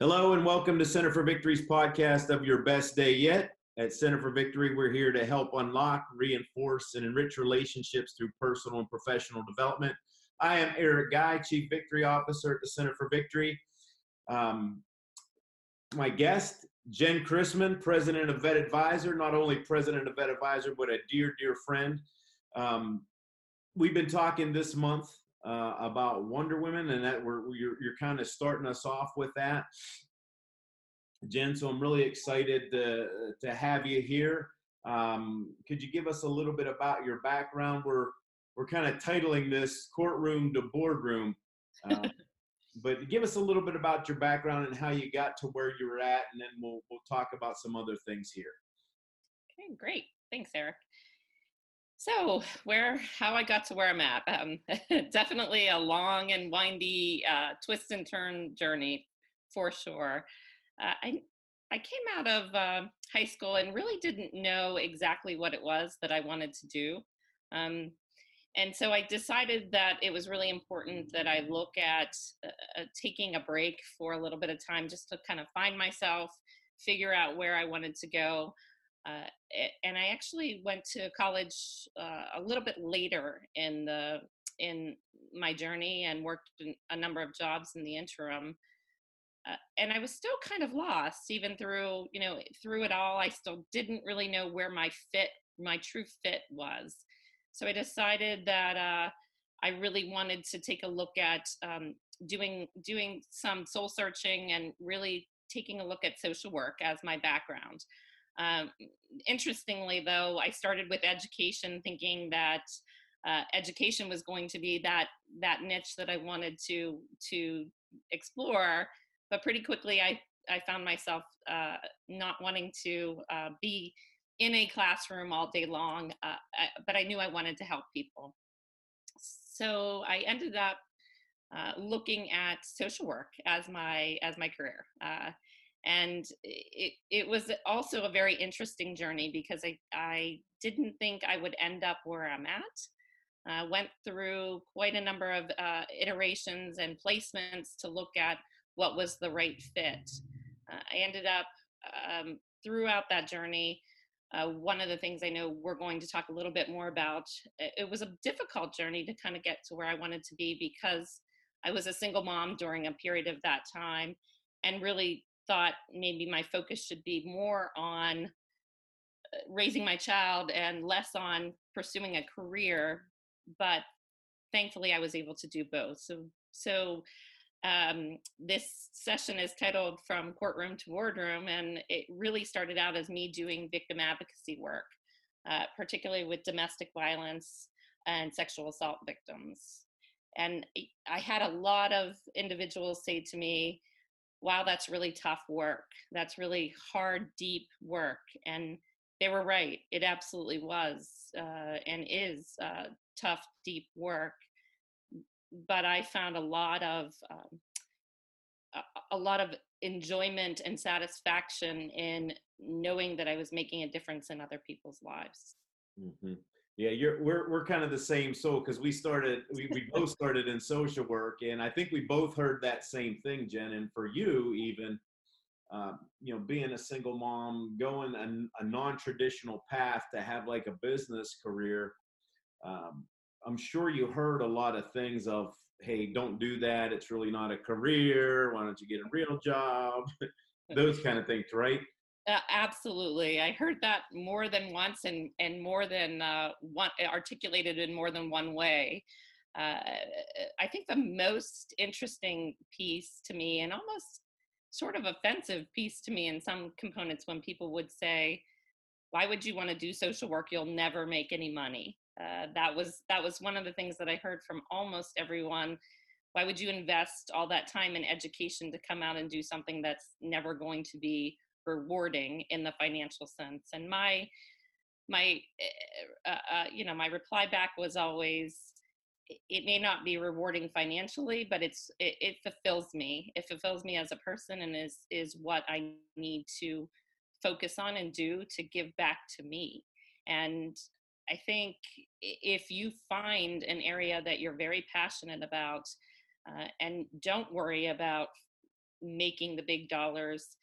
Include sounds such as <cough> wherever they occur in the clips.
Hello and welcome to Center for Victory's podcast of Your Best Day Yet. At Center for Victory, we're here to help unlock, reinforce, and enrich relationships through personal and professional development. I am Eric Guy, Chief Victory Officer at the Center for Victory. Um, my guest, Jen Chrisman, President of Vet Advisor, not only President of Vet Advisor, but a dear, dear friend. Um, we've been talking this month uh, about Wonder Women, and that we're you're, you're kind of starting us off with that, Jen. So I'm really excited to to have you here. Um, could you give us a little bit about your background? We're we're kind of titling this "Courtroom to Boardroom," uh, <laughs> but give us a little bit about your background and how you got to where you were at, and then we'll we'll talk about some other things here. Okay, great. Thanks, Eric. So, where, how I got to where I'm at, um, <laughs> definitely a long and windy uh, twist and turn journey for sure. Uh, I, I came out of uh, high school and really didn't know exactly what it was that I wanted to do. Um, and so I decided that it was really important that I look at uh, uh, taking a break for a little bit of time just to kind of find myself, figure out where I wanted to go. Uh, and I actually went to college uh, a little bit later in the in my journey and worked a number of jobs in the interim. Uh, and I was still kind of lost, even through you know through it all. I still didn't really know where my fit, my true fit was. So I decided that uh, I really wanted to take a look at um, doing doing some soul searching and really taking a look at social work as my background. Um, interestingly, though, I started with education thinking that uh, education was going to be that that niche that I wanted to to explore, but pretty quickly I I found myself uh, not wanting to uh, be in a classroom all day long, uh, I, but I knew I wanted to help people. So I ended up uh, looking at social work as my as my career. And it, it was also a very interesting journey because I, I didn't think I would end up where I'm at. Uh, went through quite a number of uh, iterations and placements to look at what was the right fit. Uh, I ended up um, throughout that journey. Uh, one of the things I know we're going to talk a little bit more about, it was a difficult journey to kind of get to where I wanted to be because I was a single mom during a period of that time and really thought maybe my focus should be more on uh, raising my child and less on pursuing a career but thankfully i was able to do both. So so um, this session is titled from courtroom to boardroom and it really started out as me doing victim advocacy work uh, particularly with domestic violence and sexual assault victims. And i had a lot of individuals say to me wow, that's really tough work. That's really hard, deep work. And they were right. It absolutely was uh, and is uh, tough, deep work. But I found a lot of um, a, lot of enjoyment and satisfaction in knowing that I was making a difference in other people's lives. Mm-hmm. Yeah, you're we're we're kind of the same soul because we started we, we <laughs> both started in social work and I think we both heard that same thing, Jen. And for you, even uh, you know, being a single mom, going a, a non-traditional path to have like a business career, um, I'm sure you heard a lot of things of, hey, don't do that. It's really not a career. Why don't you get a real job? <laughs> Those kind of things, right? Uh, absolutely. I heard that more than once and, and more than uh, one articulated in more than one way. Uh, I think the most interesting piece to me, and almost sort of offensive piece to me in some components, when people would say, "Why would you want to do social work? You'll never make any money." Uh, that was that was one of the things that I heard from almost everyone. Why would you invest all that time in education to come out and do something that's never going to be rewarding in the financial sense and my my uh, uh, you know my reply back was always it may not be rewarding financially but it's it, it, fulfills me. It fulfills me as a person and is is what i need to focus on and do to give back to me. And i think if you find an area that you're very passionate about uh, and don't worry about making the big dollars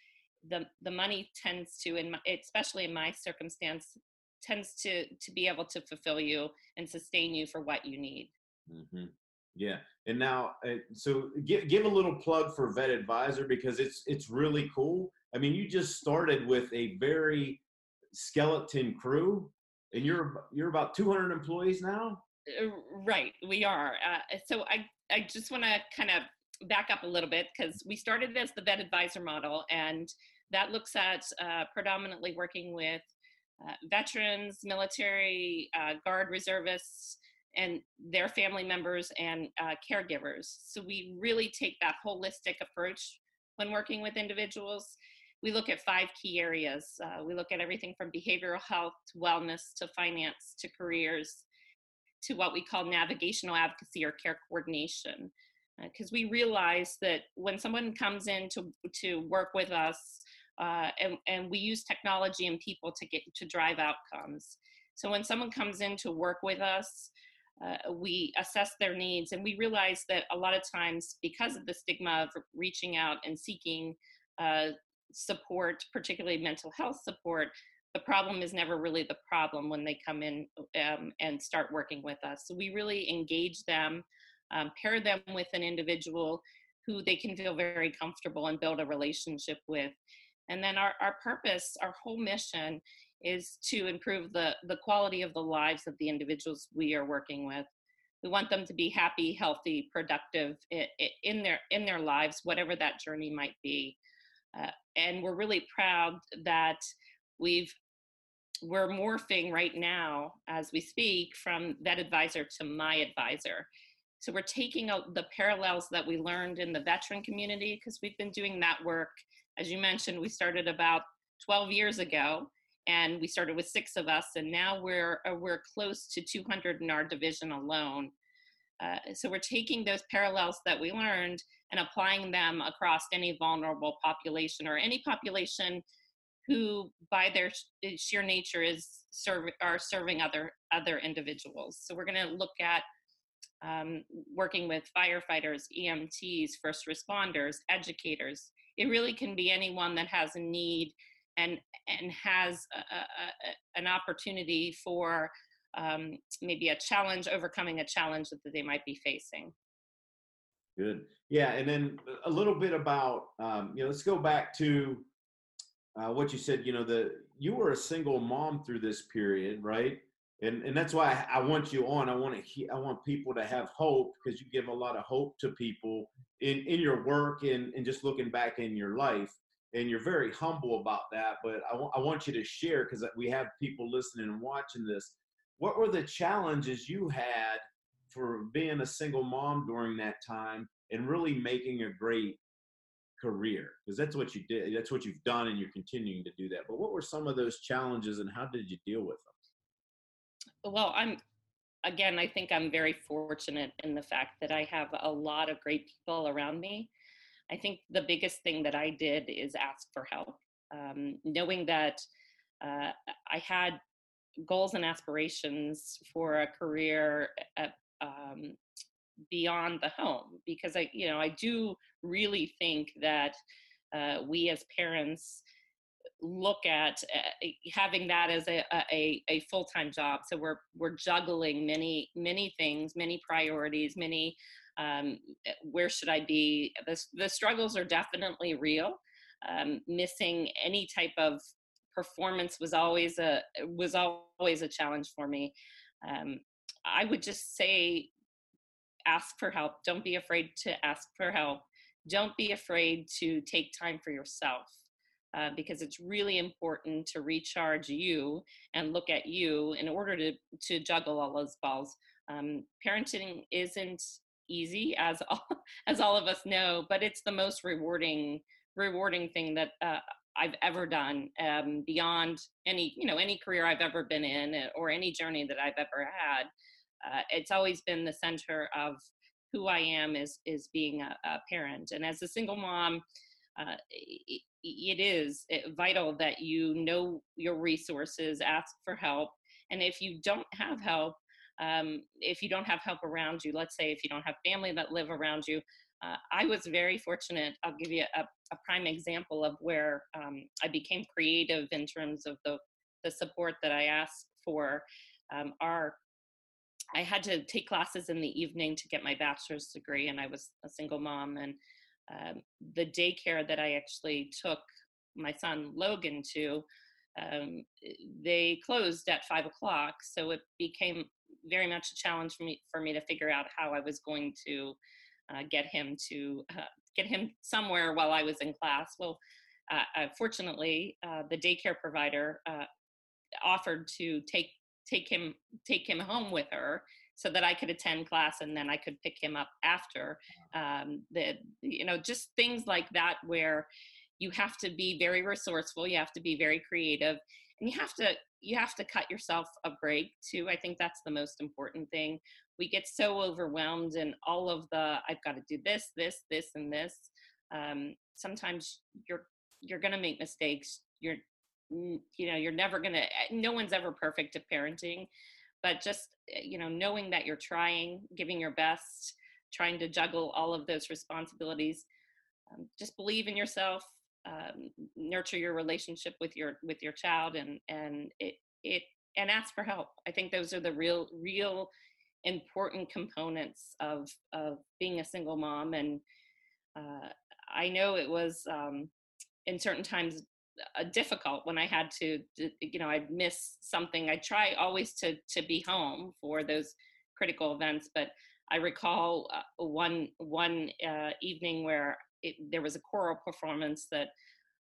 the the money tends to in my, especially in my circumstance tends to to be able to fulfill you and sustain you for what you need. Mm-hmm. yeah. And now uh, so give, give a little plug for vet advisor because it's it's really cool. I mean you just started with a very skeleton crew and you're you're about 200 employees now? Uh, right we are. Uh, so i i just want to kind of back up a little bit because we started as the vet advisor model and that looks at uh, predominantly working with uh, veterans, military, uh, guard reservists, and their family members and uh, caregivers. So we really take that holistic approach when working with individuals. We look at five key areas. Uh, we look at everything from behavioral health to wellness to finance to careers to what we call navigational advocacy or care coordination. Because uh, we realize that when someone comes in to, to work with us, uh, and, and we use technology and people to get to drive outcomes. So when someone comes in to work with us, uh, we assess their needs and we realize that a lot of times because of the stigma of reaching out and seeking uh, support particularly mental health support the problem is never really the problem when they come in um, and start working with us so we really engage them um, pair them with an individual who they can feel very comfortable and build a relationship with and then our, our purpose, our whole mission is to improve the, the quality of the lives of the individuals we are working with. We want them to be happy, healthy, productive in their in their lives, whatever that journey might be. Uh, and we're really proud that we've we're morphing right now as we speak from vet advisor to my advisor. So we're taking out the parallels that we learned in the veteran community because we've been doing that work as you mentioned, we started about 12 years ago and we started with six of us and now we're uh, we're close to 200 in our division alone. Uh, so we're taking those parallels that we learned and applying them across any vulnerable population or any population who by their sheer nature is serve, are serving other other individuals. So we're going to look at um, working with firefighters emts first responders educators it really can be anyone that has a need and and has a, a, an opportunity for um, maybe a challenge overcoming a challenge that they might be facing. Good. Yeah and then a little bit about um, you know let's go back to uh, what you said you know the you were a single mom through this period right and and that's why I, want you on. I want to I want people to have hope because you give a lot of hope to people in in your work and and just looking back in your life. And you're very humble about that. But I, w- I want you to share because we have people listening and watching this. What were the challenges you had for being a single mom during that time and really making a great career because that's what you did that's what you've done and you're continuing to do that but what were some of those challenges and how did you deal with them well, I'm again, I think I'm very fortunate in the fact that I have a lot of great people around me. I think the biggest thing that I did is ask for help, um, knowing that uh, I had goals and aspirations for a career at, um, beyond the home because I, you know, I do really think that uh, we as parents look at uh, having that as a, a, a full-time job. So we're we're juggling many many things many priorities many um, where should i be? The, the struggles are definitely real. Um, missing any type of performance was always a was always a challenge for me. Um, i would just say ask for help. Don't be afraid to ask for help. Don't be afraid to take time for yourself uh, because it's really important to recharge you and look at you in order to to juggle all those balls. Um, parenting isn't easy, as all, <laughs> as all of us know, but it's the most rewarding rewarding thing that uh, I've ever done um, beyond any you know any career I've ever been in eh, or any journey that I've ever had. Uh, it's always been the center of who I am is is being a, a parent, and as a single mom. Uh, it is vital that you know your resources, ask for help. And if you don't have help, um, if you don't have help around you, let's say if you don't have family that live around you, uh, I was very fortunate. I'll give you a, a prime example of where um, I became creative in terms of the, the support that I asked for. Um, our, I had to take classes in the evening to get my bachelor's degree, and I was a single mom. And um, the daycare that I actually took my son Logan to, um, they closed at five o'clock. So it became very much a challenge for me for me to figure out how I was going to uh, get him to uh, get him somewhere while I was in class. Well, uh, uh fortunately, uh, the daycare provider uh, offered to take take him take him home with her so that I could attend class and then I could pick him up after. Um, the you know just things like that where you have to be very resourceful, you have to be very creative, and you have to you have to cut yourself a break too. I think that's the most important thing. We get so overwhelmed in all of the I've got to do this, this, this, and this. Um, sometimes you're you're gonna make mistakes. You're you know you're never gonna. Eh, no one's ever perfect at parenting, but just eh, you know knowing that you're trying, giving your best, trying to juggle all of those responsibilities. Um, just believe in yourself um, nurture your relationship with your with your child and and it it and ask for help i think those are the real real important components of of being a single mom and uh, i know it was um, in certain times difficult when i had to, you know i'd miss something i try always to to be home for those critical events but i recall uh, one one uh, evening where it, there was a choral performance that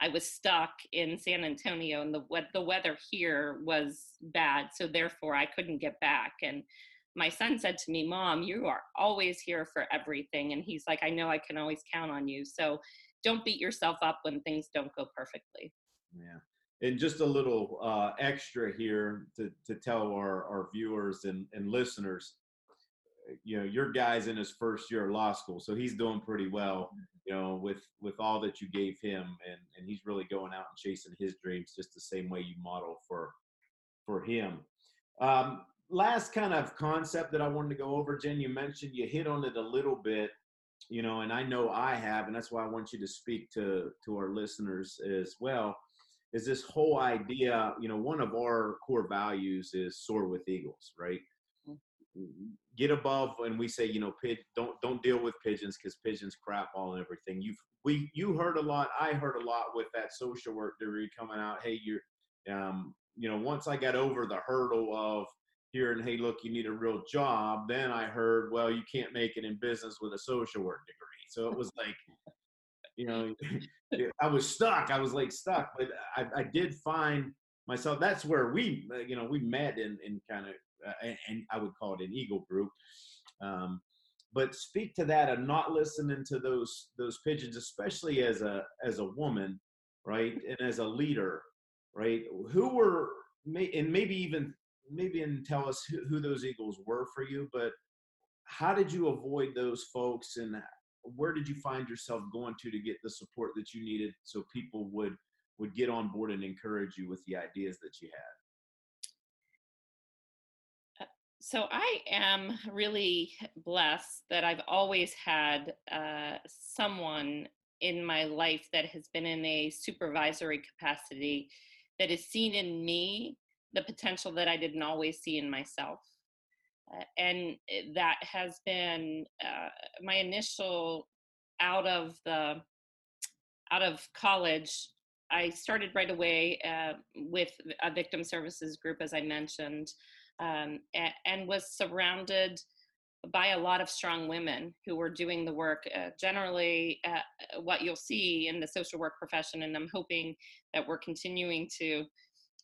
I was stuck in San Antonio, and the the weather here was bad, so therefore I couldn't get back. And my son said to me, "Mom, you are always here for everything," and he's like, "I know I can always count on you." So don't beat yourself up when things don't go perfectly. Yeah. And just a little uh, extra here to, to tell our, our viewers and, and listeners you know your guy's in his first year of law school so he's doing pretty well you know with with all that you gave him and and he's really going out and chasing his dreams just the same way you model for for him um, last kind of concept that i wanted to go over jen you mentioned you hit on it a little bit you know and i know i have and that's why i want you to speak to to our listeners as well is this whole idea you know one of our core values is soar with eagles right? Get above and we say you know don't don't deal with pigeons because pigeons crap all and everything. You we you heard a lot i heard a lot with that social work degree coming out hey you're um you know once i got over the hurdle of hearing hey look you need a real job then i heard well you can't make it in business with a social work degree so it was <laughs> like you know i was stuck i was like stuck but i, I did find myself that's where we you know we met in, in kind of uh, and, and, I would call it an eagle group. Um, but speak to that of not listening to those those pigeons, especially as a as a woman, right, and as a leader, right. Who were and maybe even maybe and tell us who, who those eagles were for you, but how did you avoid those folks and where did you find yourself going to to get the support that you needed so people would would get on board and encourage you with the ideas that you had? So I am really blessed that I've always had uh, someone in my life that has been in a supervisory capacity that has seen in me the potential that I didn't always see in myself. Uh, and that has been uh, my initial out of the out of college i started right away uh, with a victim services group as i mentioned um, and, and, was surrounded by a lot of strong women who were doing the work. Uh, generally, uh, what you'll see in the social work profession, and I'm hoping that we're continuing to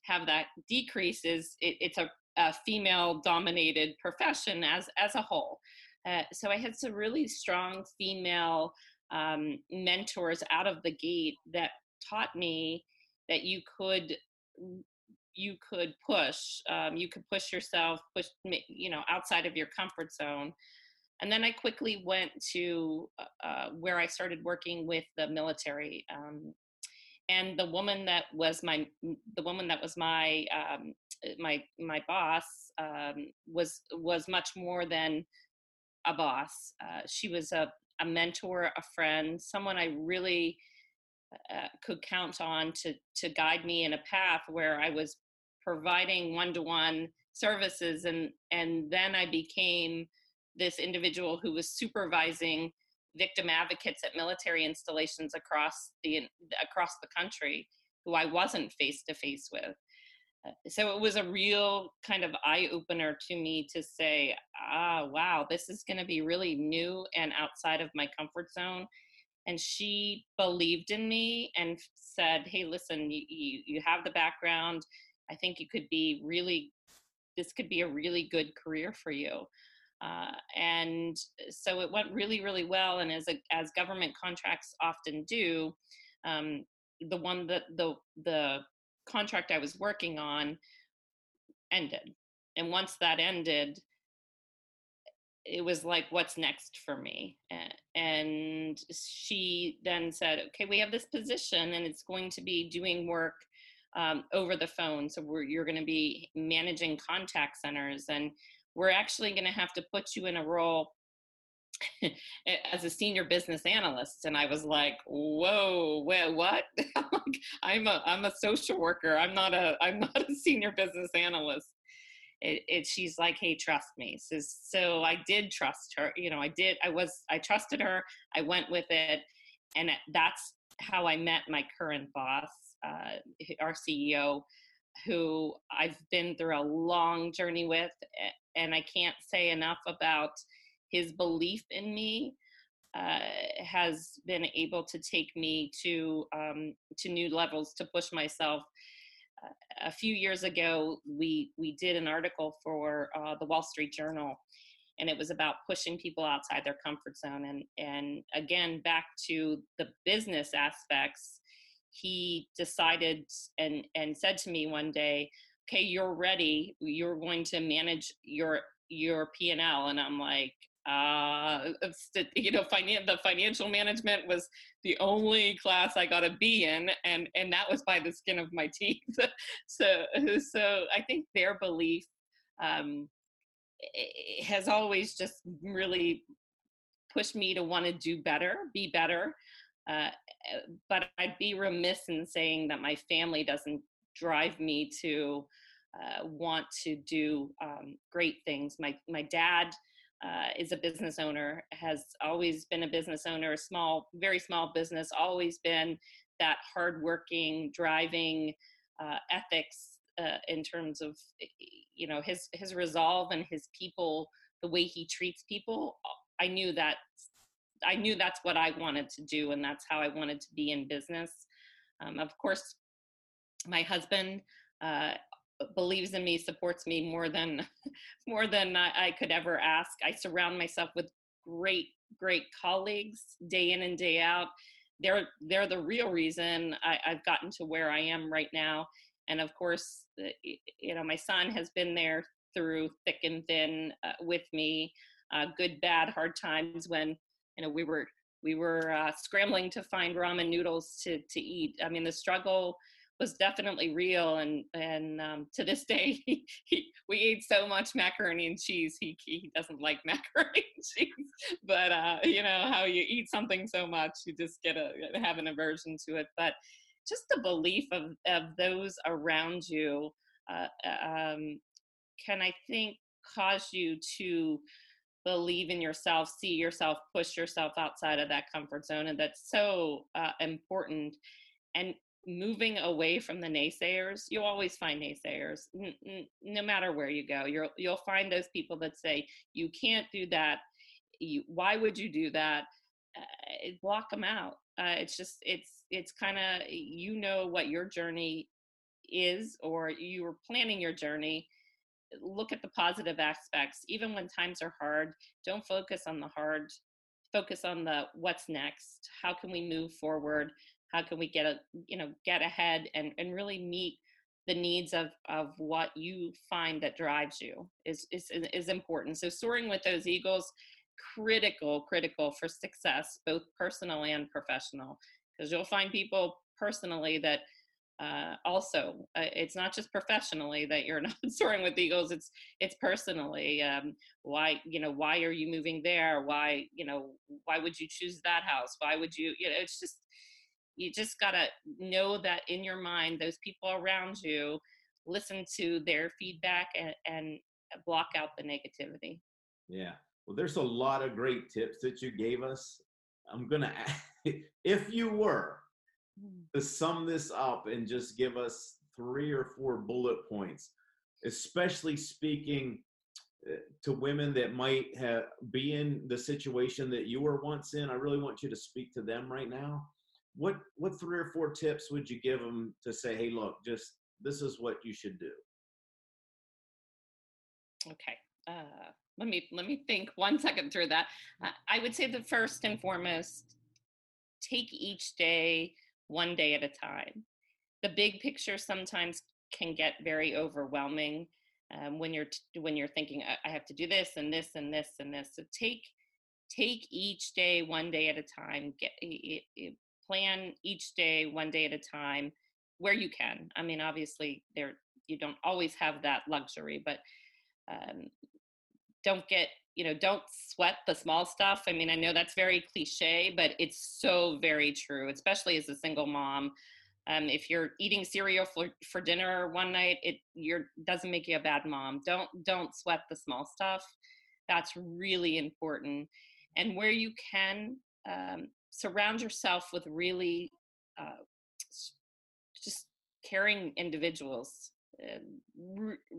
have that decrease, is it, it's a, a female-dominated profession as as a whole. Uh, so I had some really strong female um, mentors out of the gate that taught me that you could you could push um, you could push yourself push you know outside of your comfort zone and then i quickly went to uh, uh, where i started working with the military um, and the woman that was my the woman that was my um, my my boss um, was was much more than a boss. Uh, she was a a mentor, a friend, someone I really uh, could count on to to guide me in a path where I was providing one-to-one services and and then I became this individual who was supervising victim advocates at military installations across the across the country who I wasn't face to face with. Uh, so it was a real kind of eye opener to me to say, ah, wow, this is going to be really new and outside of my comfort zone. And she believed in me and said, hey, listen, you, you, you have the background. I think you could be really, this could be a really good career for you. Uh, and so it went really, really well. And as a, as government contracts often do, um, the one that the the contract I was working on ended, and once that ended, it was like, what's next for me? And she then said, okay, we have this position, and it's going to be doing work um, over the phone. So you're going to be managing contact centers and we're actually going to have to put you in a role <laughs> as a senior business analyst and i was like whoa what? <laughs> I'm a i'm a social worker. I'm not a <laughs> i'm not a senior business analyst. It, it she's like hey trust me. So, so i did trust her you know i did i was i trusted her i went with it and that's how i met my current boss uh, our ceo who I've been through a long journey with, and I can't say enough about his belief in me. Uh, has been able to take me to um, to new levels to push myself. Uh, a few years ago, we we did an article for uh, the Wall Street Journal, and it was about pushing people outside their comfort zone. And and again, back to the business aspects he decided and and said to me one day okay you're ready you're going to manage your your p&l and i'm like uh <laughs> you know finan- the financial management was the only class i got a b in and and that was by the skin of my <laughs> teeth. So <laughs> so i think their belief um has always just really pushed me to want to do better be better uh, but I'd be remiss in saying that my family doesn't drive me to uh, want to do um, great things. My my dad uh, is a business owner, has always been a business owner, a small, very small business, always been that hardworking, driving uh, ethics uh, in terms of you know his his resolve and his people, the way he treats people. I knew that I knew that's what I wanted to do and that's how I wanted to be in business. Um, of course, my husband uh, believes in me, supports me more than <laughs> more than I, I could ever ask. I surround myself with great, great colleagues day in and day out. They're they're the real reason I, I've gotten to where I am right now. And of course, you know, my son has been there through thick and thin uh, with me, uh, good, bad, hard times when you know we were we were uh, scrambling to find ramen noodles to to eat. I mean, the struggle was definitely real, and and um, to this <laughs> day, he, he, we ate so much macaroni and cheese. He he doesn't like <laughs> macaroni and cheese, but uh, you know how you eat something so much, you just get a have an aversion to it. But just the belief of of those around you uh, um, can, I think, cause you to believe in yourself, see yourself, push yourself outside of that comfort zone. And that's so uh, important. And moving away from the naysayers, you'll always find naysayers, n- n- no matter where you go. You'll, you'll find those people that say, you can't do that. You, why would you do that? Uh, block them out. Uh, it's just, it's, it's kind of, you know what your journey is, or you were planning your journey look at the positive aspects even when times are hard don't focus on the hard focus on the what's next how can we move forward how can we get a you know get ahead and and really meet the needs of of what you find that drives you is is is important. So soaring with those eagles critical critical for success both personal and professional because you'll find people personally that uh, also uh, it's not just professionally that you're <laughs> not soaring with eagles it's it's personally um, why you know why are you moving there? Why you know why would you choose that house? Why would you you know it's just you just got to know that in your mind those people around you listen to their feedback and, and block out the negativity yeah well there's a lot of great tips that you gave us i'm gonna <laughs> if you were Hmm. to sum this up and just give us three or four bullet points, especially speaking eh, to women that might have be in the situation that you were once in. I really want you to speak to them right now. What what three or four tips would you give them to say, "Hey, look, just this is what you should do." Okay. Uh, let me let me think one <laughs> second through that. Uh, I would say the first and foremost, take each day one day at a time. The big picture sometimes can get very overwhelming um, when you're t- when you're thinking I-, I have to do this and this and this and this. So take take each day one day at a time. Get it, it, plan each day one day at a time where you can. I mean, obviously there you don't always have that luxury, but um, don't get you know don't sweat the small stuff. I mean i know that's very cliche but it's so very true especially as a single mom. Um, if you're eating cereal for, for dinner one night it you're doesn't make you a bad mom. Don't don't sweat the small stuff. That's really important. And where you can um, surround yourself with really uh, just caring individuals uh,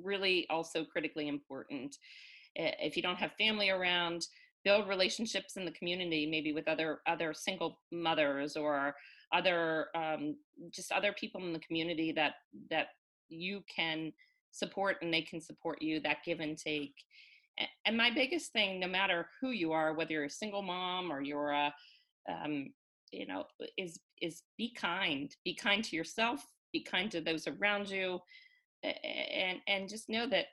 really also critically important. If you don't have family around build relationships in the community maybe with other other single mothers or other um, just other people in the community that that you can support and they can support you that give and take. And my biggest thing no matter who you are whether you're a single mom or you're a um, you know is is be kind be kind to yourself be kind to those around you and and just know that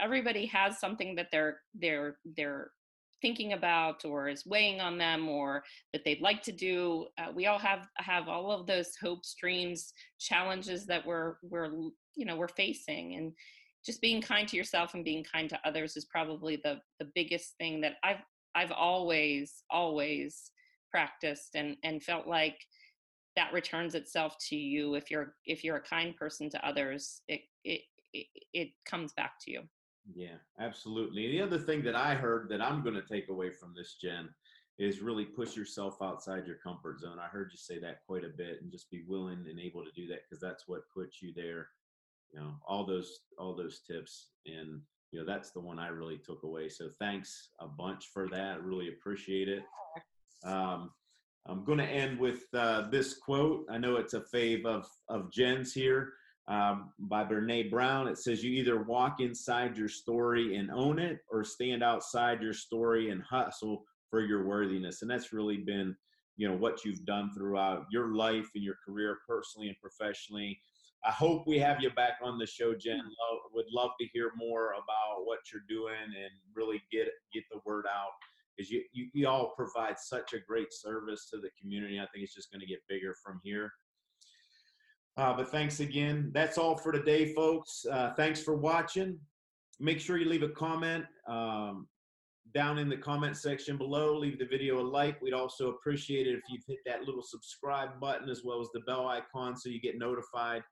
everybody has something that they're they're they're thinking about or is weighing on them or that they'd like to do uh, we all have have all of those hopes dreams challenges that we're we're you know we're facing and just being kind to yourself and being kind to others is probably the the biggest thing that i've i've always always practiced and and felt like that returns itself to you if you're if you're a kind person to others it it it, it comes back to you yeah, absolutely. And the other thing that I heard that I'm going to take away from this, Jen, is really push yourself outside your comfort zone. I heard you say that quite a bit, and just be willing and able to do that because that's what puts you there. You know, all those all those tips, and you know that's the one I really took away. So thanks a bunch for that. Really appreciate it. Um, I'm going to end with uh, this quote. I know it's a fave of of Jen's here um, by Brene Brown. It says, You either walk inside your story and own it, or stand outside your story and hustle for your worthiness. And that's really been, you know, what you've done throughout your life and your career, personally and professionally. I hope we have you back on the show, Jen. Love, would love to hear more about what you're doing and really get get the word out because you, you, you all provide such a great service to the community. I think it's just going to get bigger from here. Uh, but thanks again. That's all for today, folks. Uh, thanks for watching. Make sure you leave a comment um, down in the comment section below. Leave the video a like. We'd also appreciate it if you've hit that little subscribe button as well as the bell icon so you get notified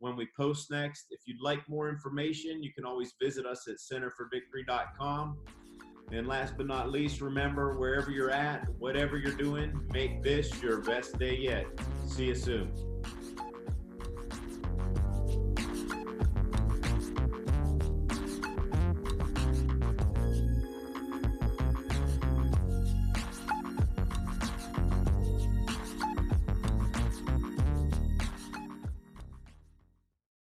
when we post next. If you'd like more information, you can always visit us at centerforvictory.com. And last but not least, remember wherever you're at, whatever you're doing, make this your best day yet. See you soon.